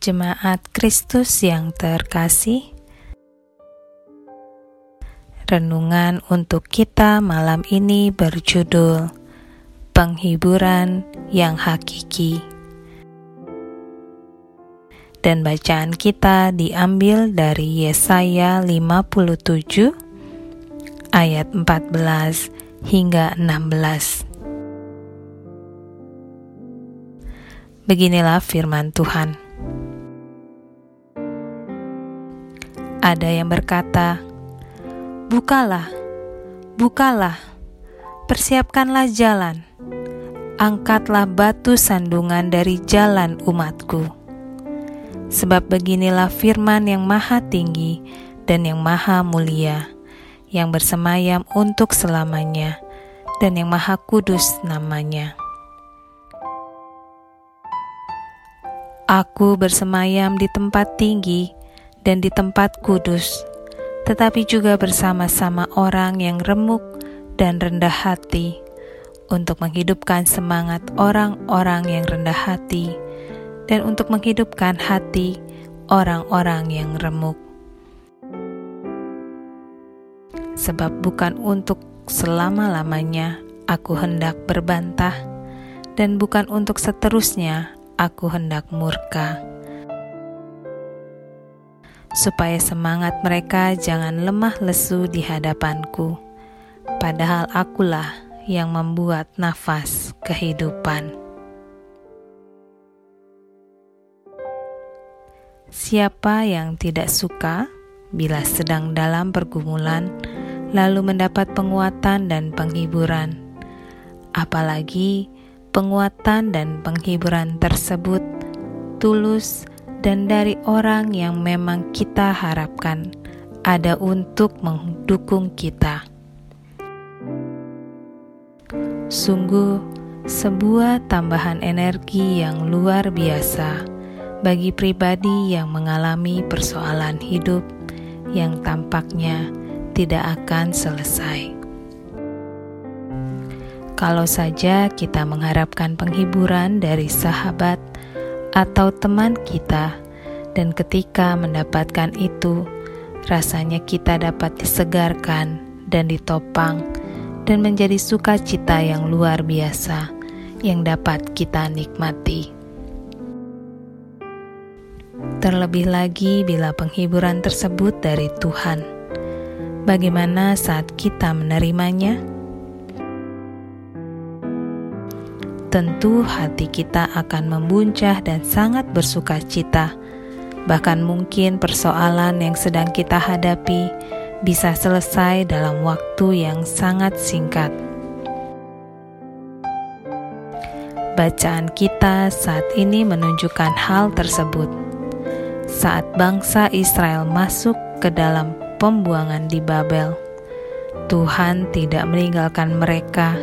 Jemaat Kristus yang terkasih, renungan untuk kita malam ini berjudul "Penghiburan yang Hakiki", dan bacaan kita diambil dari Yesaya 57 ayat 14 hingga 16. Beginilah firman Tuhan. Ada yang berkata, "Bukalah, bukalah, persiapkanlah jalan, angkatlah batu sandungan dari jalan umatku." Sebab beginilah firman yang maha tinggi dan yang maha mulia, yang bersemayam untuk selamanya, dan yang maha kudus namanya. Aku bersemayam di tempat tinggi dan di tempat kudus, tetapi juga bersama-sama orang yang remuk dan rendah hati, untuk menghidupkan semangat orang-orang yang rendah hati, dan untuk menghidupkan hati orang-orang yang remuk. Sebab bukan untuk selama-lamanya aku hendak berbantah, dan bukan untuk seterusnya aku hendak murka supaya semangat mereka jangan lemah lesu di hadapanku. Padahal akulah yang membuat nafas kehidupan. Siapa yang tidak suka bila sedang dalam pergumulan, lalu mendapat penguatan dan penghiburan, apalagi penguatan dan penghiburan tersebut tulus dan dari orang yang memang kita harapkan ada untuk mendukung kita. Sungguh, sebuah tambahan energi yang luar biasa bagi pribadi yang mengalami persoalan hidup yang tampaknya tidak akan selesai. Kalau saja kita mengharapkan penghiburan dari sahabat atau teman kita, dan ketika mendapatkan itu, rasanya kita dapat disegarkan dan ditopang, dan menjadi sukacita yang luar biasa yang dapat kita nikmati. Terlebih lagi bila penghiburan tersebut dari Tuhan, bagaimana saat kita menerimanya? Tentu hati kita akan membuncah dan sangat bersuka cita. Bahkan mungkin persoalan yang sedang kita hadapi bisa selesai dalam waktu yang sangat singkat. Bacaan kita saat ini menunjukkan hal tersebut. Saat bangsa Israel masuk ke dalam pembuangan di Babel, Tuhan tidak meninggalkan mereka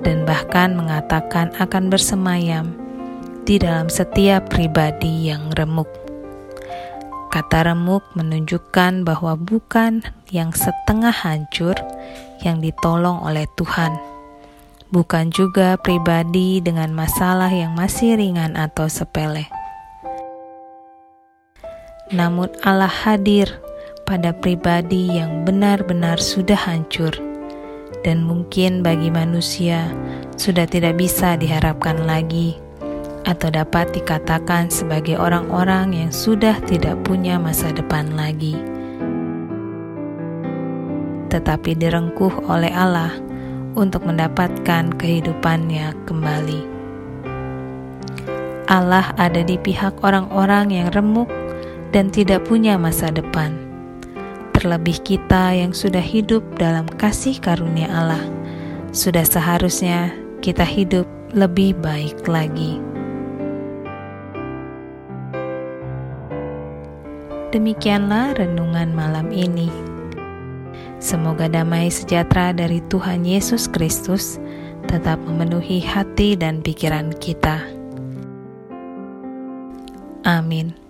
dan bahkan mengatakan akan bersemayam di dalam setiap pribadi yang remuk. Kata remuk menunjukkan bahwa bukan yang setengah hancur yang ditolong oleh Tuhan, bukan juga pribadi dengan masalah yang masih ringan atau sepele. Namun, Allah hadir pada pribadi yang benar-benar sudah hancur dan mungkin bagi manusia sudah tidak bisa diharapkan lagi, atau dapat dikatakan sebagai orang-orang yang sudah tidak punya masa depan lagi, tetapi direngkuh oleh Allah untuk mendapatkan kehidupannya kembali. Allah ada di pihak orang-orang yang remuk dan tidak punya masa depan terlebih kita yang sudah hidup dalam kasih karunia Allah, sudah seharusnya kita hidup lebih baik lagi. Demikianlah renungan malam ini. Semoga damai sejahtera dari Tuhan Yesus Kristus tetap memenuhi hati dan pikiran kita. Amin.